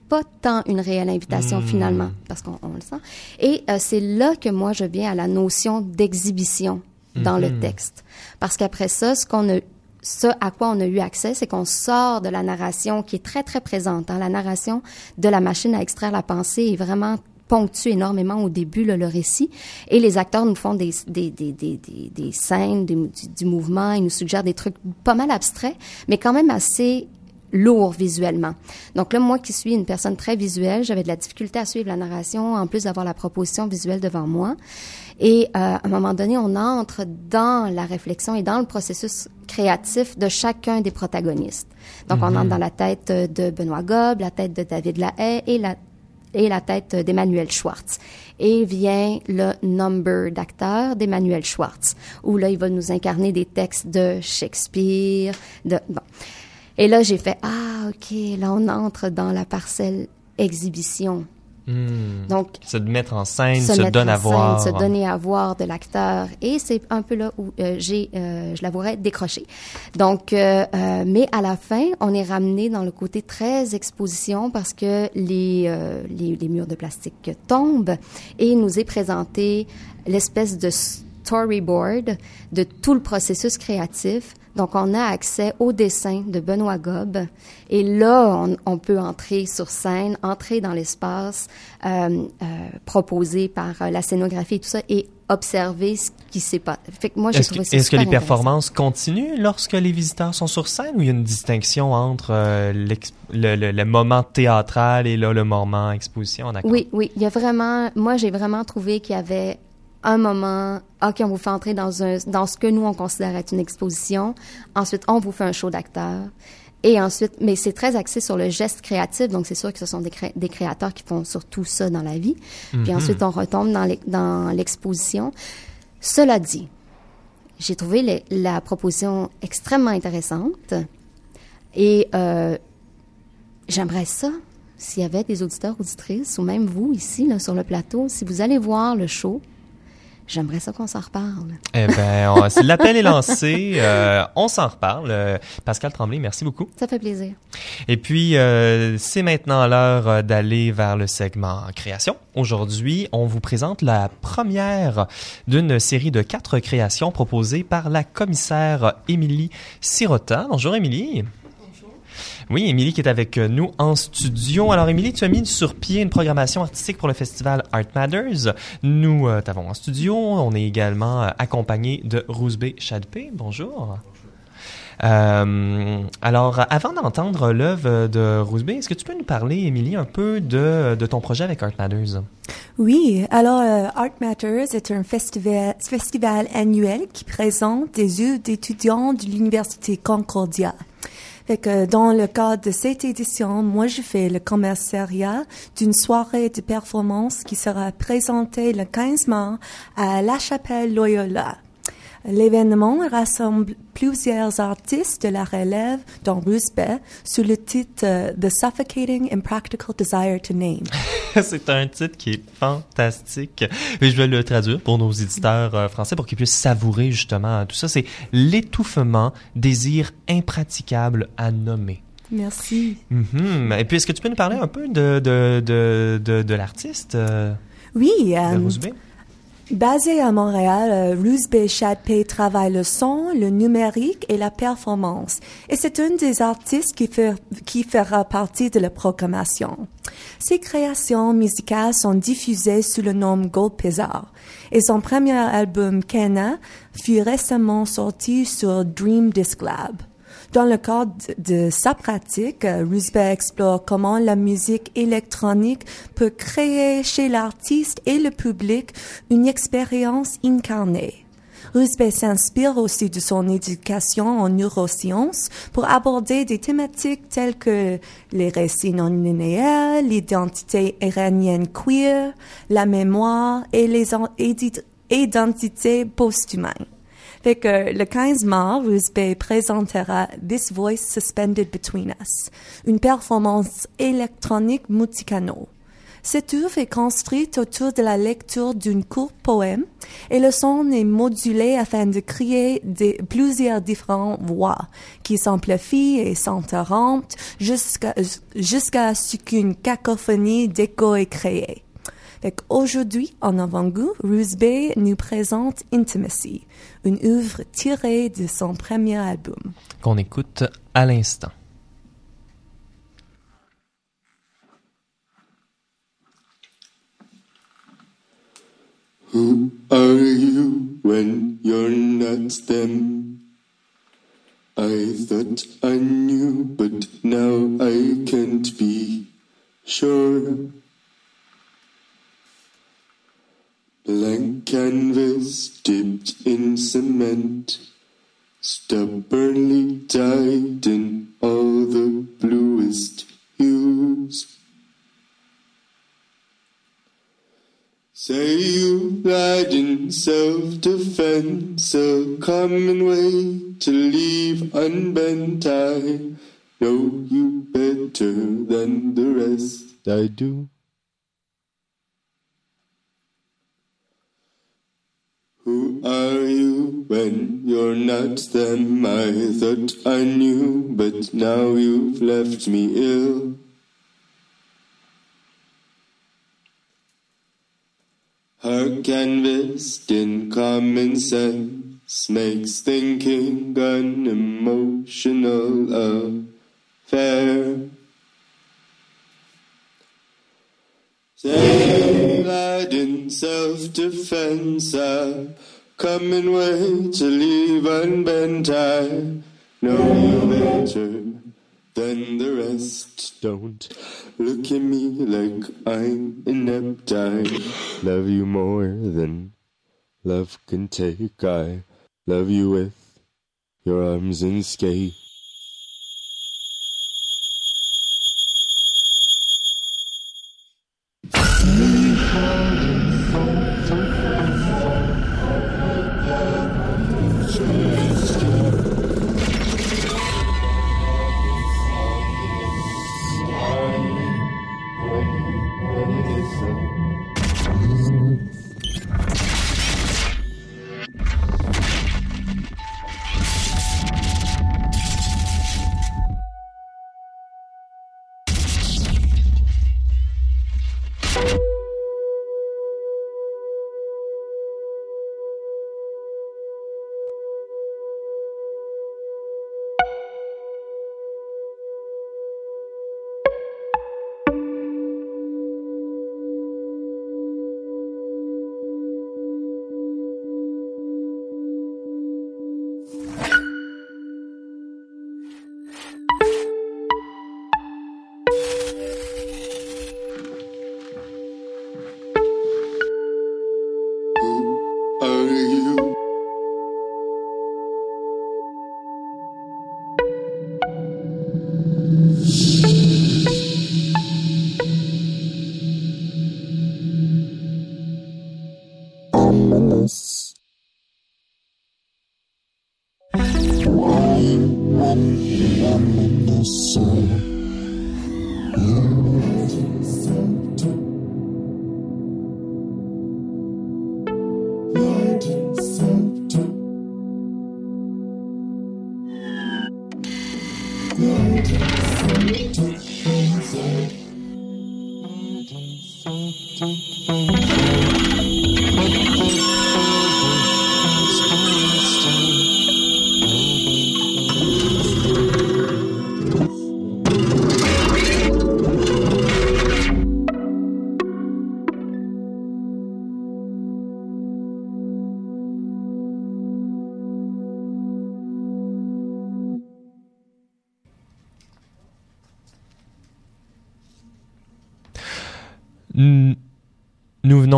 pas tant une réelle invitation finalement, parce qu'on on le sent. Et euh, c'est là que moi je viens à la notion d'exhibition dans le texte. Parce qu'après ça, ce qu'on a ce à quoi on a eu accès, c'est qu'on sort de la narration qui est très, très présente. Hein. La narration de la machine à extraire la pensée est vraiment ponctue énormément au début, le récit. Et les acteurs nous font des, des, des, des, des, scènes, du, du mouvement, ils nous suggèrent des trucs pas mal abstraits, mais quand même assez lourd visuellement. Donc là, moi qui suis une personne très visuelle, j'avais de la difficulté à suivre la narration, en plus d'avoir la proposition visuelle devant moi. Et euh, à un moment donné, on entre dans la réflexion et dans le processus créatif de chacun des protagonistes. Donc, on entre dans la tête de Benoît Gobe, la tête de David Lahaye et la et la tête d'Emmanuel Schwartz. Et vient le number d'acteur d'Emmanuel Schwartz, où là, il va nous incarner des textes de Shakespeare, de, bon. Et là, j'ai fait, ah, OK, là, on entre dans la parcelle exhibition. Hmm. Donc, Se mettre en scène, se, mettre donne en à voir. se donner à voir de l'acteur. Et c'est un peu là où euh, j'ai, euh, je l'avouerais, décroché. Donc, euh, euh, mais à la fin, on est ramené dans le côté très exposition parce que les, euh, les, les murs de plastique tombent et il nous est présenté l'espèce de storyboard de tout le processus créatif. Donc, on a accès au dessin de Benoît Gobe. Et là, on, on peut entrer sur scène, entrer dans l'espace euh, euh, proposé par euh, la scénographie et tout ça et observer ce qui s'est passé. Fait que moi, j'ai Est-ce que, trouvé ça est-ce que les performances continuent lorsque les visiteurs sont sur scène ou il y a une distinction entre euh, le, le- le moment théâtral et là le moment exposition? D'accord. Oui, oui. Il y a vraiment, moi, j'ai vraiment trouvé qu'il y avait un moment, OK, on vous fait entrer dans un, dans ce que nous, on considère être une exposition. Ensuite, on vous fait un show d'acteurs. Et ensuite, mais c'est très axé sur le geste créatif, donc c'est sûr que ce sont des, cré- des créateurs qui font surtout ça dans la vie. Puis Mhm. ensuite, on retombe dans l'e- dans l'exposition. Cela dit, j'ai trouvé les- la proposition extrêmement intéressante et euh, j'aimerais ça s'il y avait des auditeurs, auditrices, ou même vous ici là, sur le plateau, si vous allez voir le show, j'aimerais ça qu'on s'en reparle. Eh si l'appel est lancé, euh, on s'en reparle. Euh, Pascal Tremblay, merci beaucoup. Ça fait plaisir. Et puis, euh, c'est maintenant l'heure d'aller vers le segment création. Aujourd'hui, on vous présente la première d'une série de quatre créations proposées par la commissaire Émilie Sirota. Bonjour Émilie. Oui, Émilie qui est avec nous en studio. Alors, Émilie, tu as mis sur pied une programmation artistique pour le festival Art Matters. Nous euh, t'avons en studio. On est également euh, accompagné de Roosbé Chadpé. Bonjour. Euh, alors, avant d'entendre l'œuvre de Roosbé, est-ce que tu peux nous parler, Émilie, un peu de, ton projet avec Art Matters? Oui, alors euh, Art Matters est un festival annuel qui présente des œuvres d'étudiants de l'Université Concordia. Fait que dans le cadre de cette édition, moi je fais le commissariat d'une soirée de performance qui sera présentée le 15 mars à La Chapelle Loyola. L'événement rassemble plusieurs artistes de la relève dans Roosevelt sous le titre euh, The Suffocating Impractical Desire to Name. (laughs) C'est un titre qui est fantastique. Et je vais le traduire pour nos éditeurs euh, français pour qu'ils puissent savourer justement tout ça. C'est l'étouffement, désir impraticable à nommer. Merci. Mhm. Et puis, est-ce que tu peux nous parler un peu de, de, de, de, de l'artiste euh, Oui, de? Basé à Montréal, euh, Ruth B. Chadpé travaille le son, le numérique et la performance. Et c'est un des artistes qui, fera partie de la programmation. Ses créations musicales sont diffusées sous le nom Gold Pizarre. Et son premier album, Kenna, fut récemment sorti sur Dream Disc Lab. Dans le cadre de sa pratique, euh, Roosevelt explore comment la musique électronique peut créer chez l'artiste et le public une expérience incarnée. Roosevelt s'inspire aussi de son éducation en neurosciences pour aborder des thématiques telles que les récits non linéaires, l'identité iranienne queer, la mémoire et les identités post-humaines. Fait que le 15 mars, Roosbay présentera This Voice Suspended Between Us, une performance électronique multicanaux. Cette œuvre est construite autour de la lecture d'un court poème et le son est modulé afin de créer des, plusieurs différentes voix qui s'amplifient et s'interrompent jusqu'à jusqu'à ce qu'une cacophonie d'écho est créée. Donc aujourd'hui, en avant-goût, Bruce Bay nous présente Intimacy, une œuvre tirée de son premier album. Qu'on écoute à l'instant. Who are you when you're not them? I thought I knew, but now I can't be sure. Blank canvas dipped in cement, stubbornly dyed in all the bluest hues. Say you lied in self-defense, a common way to leave unbent. I know you better than the rest. I do. Who are you when you're not them? I thought I knew, but now you've left me ill. Her canvas in common sense makes thinking an emotional affair. Saying that in self-defense, a common way to leave unbent. I know you better than the rest. Don't look at me like I'm inept. I love you more than love can take. I love you with your arms and skate.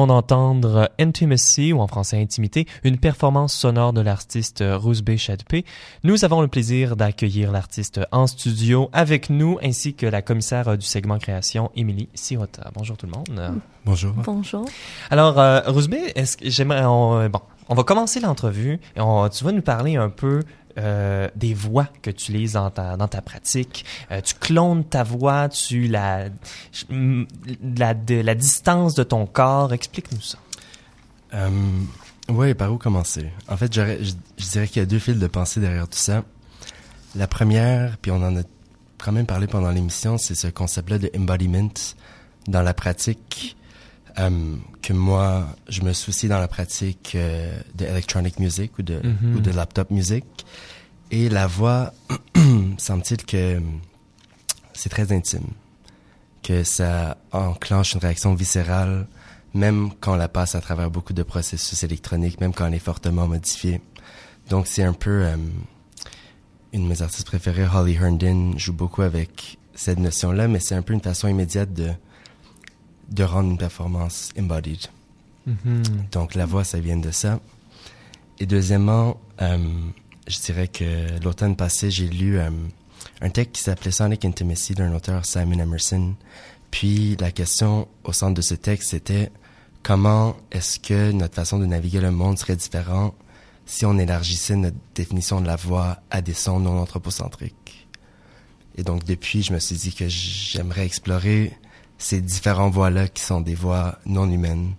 Venons d'entendre Intimacy, ou en français Intimité, une performance sonore de l'artiste Roosbe Chadpé. Nous avons le plaisir d'accueillir l'artiste en studio avec nous, ainsi que la commissaire du segment création, Émilie Sirota. Bonjour tout le monde. Bonjour. Bonjour. Alors, euh, est-ce que j'aimerais, on, euh, bon, on va commencer l'entrevue et on, tu vas nous parler un peu euh, des voix que tu utilises dans ta, pratique. Euh, tu clones ta voix, tu la, la, de, la distance de ton corps. Explique-nous ça. Euh, ouais, par où commencer? En fait, je, je dirais qu'il y a deux fils de pensée derrière tout ça. La première, puis on en a quand même parlé pendant l'émission, c'est ce concept-là de embodiment dans la pratique. Euh, que moi, je me soucie dans la pratique euh, de electronic music ou de, ou de laptop music. Et la voix, (clears throat) semble-t-il que c'est très intime, que ça enclenche une réaction viscérale, même quand on la passe à travers beaucoup de processus électroniques, même quand elle est fortement modifiée. Donc c'est un peu euh, une de mes artistes préférés, Holly Herndon, joue beaucoup avec cette notion-là, mais c'est un peu une façon immédiate de de rendre une performance embodied. Mhm. Donc la voix, ça vient de ça. Et deuxièmement, euh, je dirais que l'automne passé, j'ai lu euh, un texte qui s'appelait Sonic Intimacy d'un auteur Simon Emerson. Puis la question au centre de ce texte, c'était comment est-ce que notre façon de naviguer le monde serait différent si on élargissait notre définition de la voix à des sons non anthropocentriques? Et donc depuis, je me suis dit que j'aimerais explorer ces différentes voix-là qui sont des voix non humaines.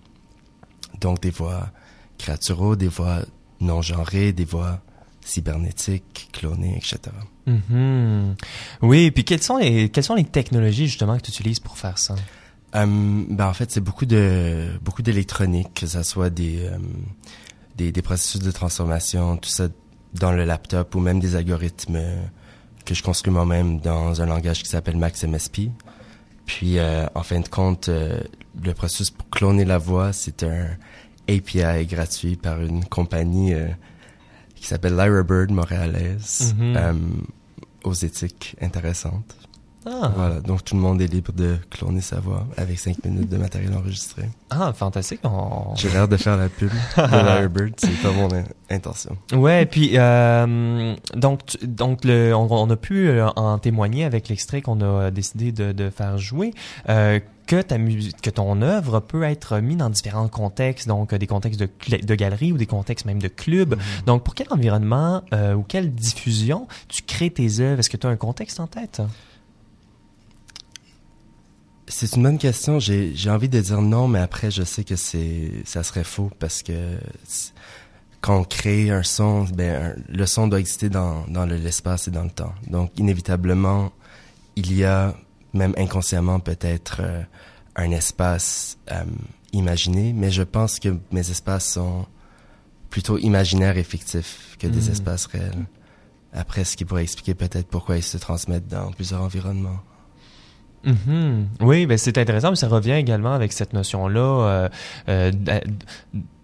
Donc des voix créaturaux, des voix non genrées, des voix cybernétiques, clonées, etc. Mhm. Oui, et puis quelles sont les quelles sont les technologies justement que tu utilises pour faire ça? Euh, ben en fait, c'est beaucoup de beaucoup d'électronique, que ça soit des, euh, des des processus de transformation, tout ça dans le laptop ou même des algorithmes que je construis moi-même dans un langage qui s'appelle MaxMSP. Puis euh, en fin de compte, euh, le processus pour cloner la voix, c'est un API gratuit par une compagnie euh, qui s'appelle Lyrebird montréalaise, Mhm. euh, aux éthiques intéressantes. Ah. Voilà, donc tout le monde est libre de cloner sa voix avec 5 minutes de matériel enregistré. Ah, fantastique. On... J'ai l'air de faire la pub de Lyrebird, c'est pas mon in- intention. Ouais, puis euh, donc donc le, on, on a pu euh, en témoigner avec l'extrait qu'on a décidé de, de faire jouer euh, que ta musique, que ton œuvre peut être mise dans différents contextes, donc des contextes de, de galeries ou des contextes même de clubs. Donc pour quel environnement euh, ou quelle diffusion tu crées tes œuvres? Est-ce que tu as un contexte en tête? C'est une bonne question. J'ai j'ai envie de dire non, mais après, je sais que c'est ça serait faux parce que quand on crée un son, ben, un- le son doit exister dans, dans le- l'espace et dans le temps. Donc, inévitablement, il y a, même inconsciemment, peut-être euh, un espace euh, imaginé, mais je pense que mes espaces sont plutôt imaginaires et fictifs que des Mm. espaces réels. Après, ce qui pourrait expliquer peut-être pourquoi ils se transmettent dans plusieurs environnements. Mhm. Oui, ben c'est intéressant, mais ça revient également avec cette notion-là euh, euh, de,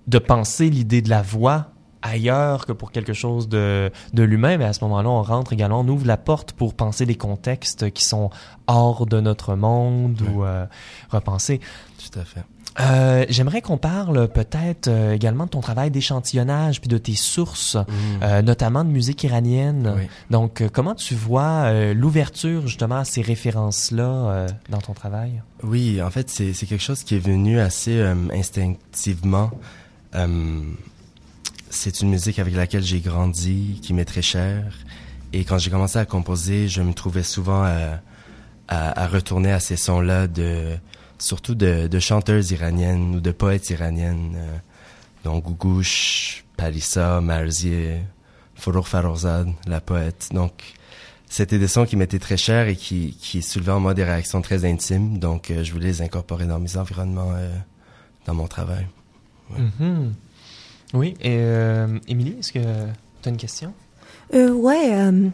de penser l'idée de la voix ailleurs que pour quelque chose de, de l'humain, mais à ce moment-là, on rentre également, on ouvre la porte pour penser des contextes qui sont hors de notre monde ou euh, repenser. Tout à fait. Euh, J'aimerais qu'on parle peut-être euh, également de ton travail d'échantillonnage puis de tes sources, euh, notamment de musique iranienne. Oui. Donc, comment tu vois l'ouverture justement à ces références-là dans ton travail? Oui, en fait, c'est quelque chose qui est venu assez instinctivement. C'est une musique avec laquelle j'ai grandi, qui m'est très chère. Et quand j'ai commencé à composer, je me trouvais souvent à, à, à retourner à ces sons-là, de, surtout de, de chanteuses iraniennes ou de poètes iraniennes. euh, donc Gougouche, Palissa, Marzieh, Forough Farrokhzad, la poète. Donc, c'était des sons qui m'étaient très chers et qui, qui soulevaient en moi des réactions très intimes. Donc, euh, je voulais les incorporer dans mes environnements, euh, dans mon travail. Mhm. Oui, et euh, Émilie, est-ce que tu as une question? Euh, ouais, euh,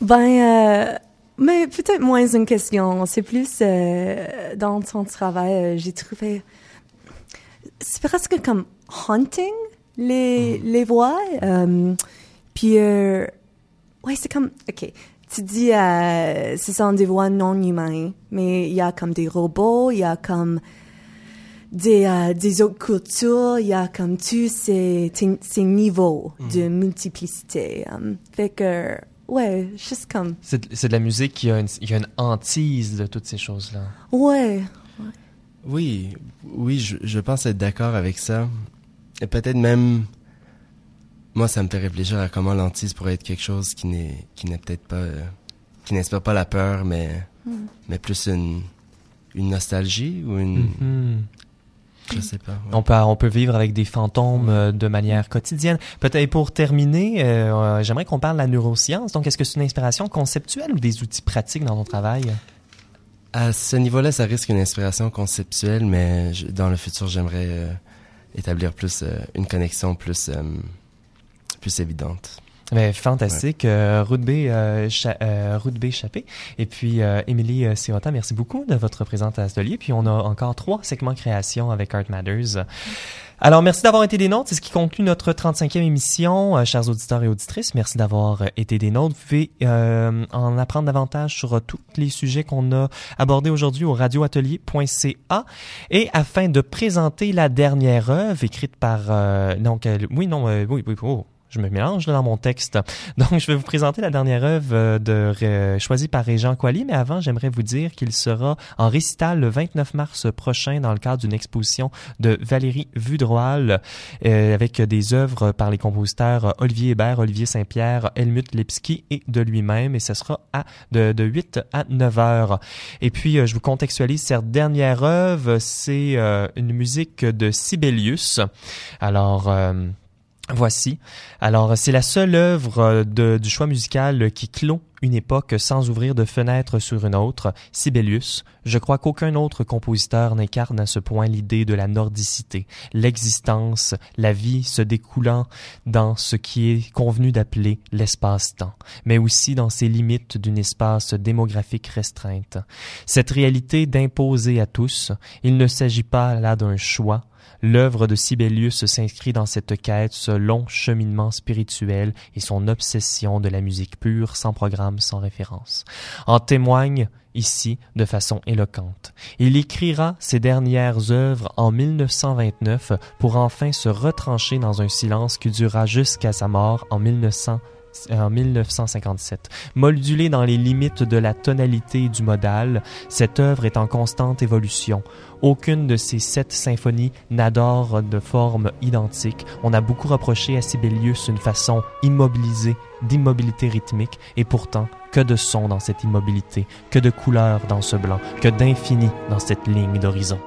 ben, euh, mais peut-être moins une question. C'est plus euh, dans ton travail, euh, j'ai trouvé. C'est presque comme haunting, les, les voix. euh, puis, euh, ouais, c'est comme. OK. Tu dis, euh, ce sont des voix non humaines, mais il y a comme des robots, il y a comme des, euh, des autres cultures, il y a comme tous ces, ces- niveaux de multiplicité. um, fait que, ouais, juste comme, C'est de- c'est de la musique qui a une, il y a une hantise de toutes ces choses-là. ouais, Oui, oui, je, je pense être d'accord avec ça. Et peut-être même, moi, ça me fait réfléchir à comment l'antise pourrait être quelque chose qui n'est, qui n'est peut-être pas, euh, qui n'inspire pas la peur, mais, mais plus une, une nostalgie ou une, Mhm. Je sais pas. ouais. On peut, on peut vivre avec des fantômes euh, de manière quotidienne. Peut-être pour terminer, euh, euh, j'aimerais qu'on parle de la neuroscience. Donc, est-ce que c'est une inspiration conceptuelle ou des outils pratiques dans ton travail? À ce niveau-là, ça risque une inspiration conceptuelle, mais je- dans le futur, j'aimerais euh, établir plus euh, une connexion plus, euh, plus évidente. Mais fantastique. Euh, Ruth B. Euh, Cha- euh, Ruth B. Chappé et puis euh, Émilie euh, Sirota, merci beaucoup de votre présence à l'atelier. Puis on a encore trois segments création avec Art Matters. Alors, merci d'avoir été des nôtres. C'est ce qui conclut notre 35e émission. Euh, chers auditeurs et auditrices, merci d'avoir été des nôtres. Vous pouvez euh, en apprendre davantage sur tous les sujets qu'on a abordés aujourd'hui au radioatelier.ca. Et afin de présenter la dernière œuvre écrite par... euh, donc, euh, oui, non, euh, oui, oui, oh, je me mélange dans mon texte. Donc, je vais vous présenter la dernière œuvre euh, de, euh, choisie par Régent Coily, mais avant, j'aimerais vous dire qu'il sera en récital le 29 mars prochain dans le cadre d'une exposition de Valérie Vudroal euh, avec des œuvres par les compositeurs Olivier Hébert, Olivier Saint-Pierre, Helmut Lipski et de lui-même, et ce sera à, de, de 8 à 9 heures. Et puis, euh, je vous contextualise cette dernière œuvre, c'est euh, une musique de Sibelius. Alors... Voici. Alors, c'est la seule œuvre euh, du choix musical qui clôt une époque sans ouvrir de fenêtre sur une autre, Sibelius. Je crois qu'aucun autre compositeur n'incarne à ce point l'idée de la nordicité, l'existence, la vie se découlant dans ce qui est convenu d'appeler l'espace-temps, mais aussi dans ses limites d'une espace démographique restreinte. Cette réalité d'imposer à tous, il ne s'agit pas là d'un choix, L'œuvre de Sibelius s'inscrit dans cette quête, ce long cheminement spirituel et son obsession de la musique pure, sans programme, sans référence. En témoigne ici de façon éloquente. Il écrira ses dernières œuvres en 1929 pour enfin se retrancher dans un silence qui durera jusqu'à sa mort en 1900 en 1957. Moldulée dans les limites de la tonalité et du modal, cette œuvre est en constante évolution. Aucune de ces sept symphonies n'adore de forme identique. On a beaucoup reproché à Sibelius une façon immobilisée d'immobilité rythmique, et pourtant, que de son dans cette immobilité, que de couleurs dans ce blanc, que d'infini dans cette ligne d'horizon.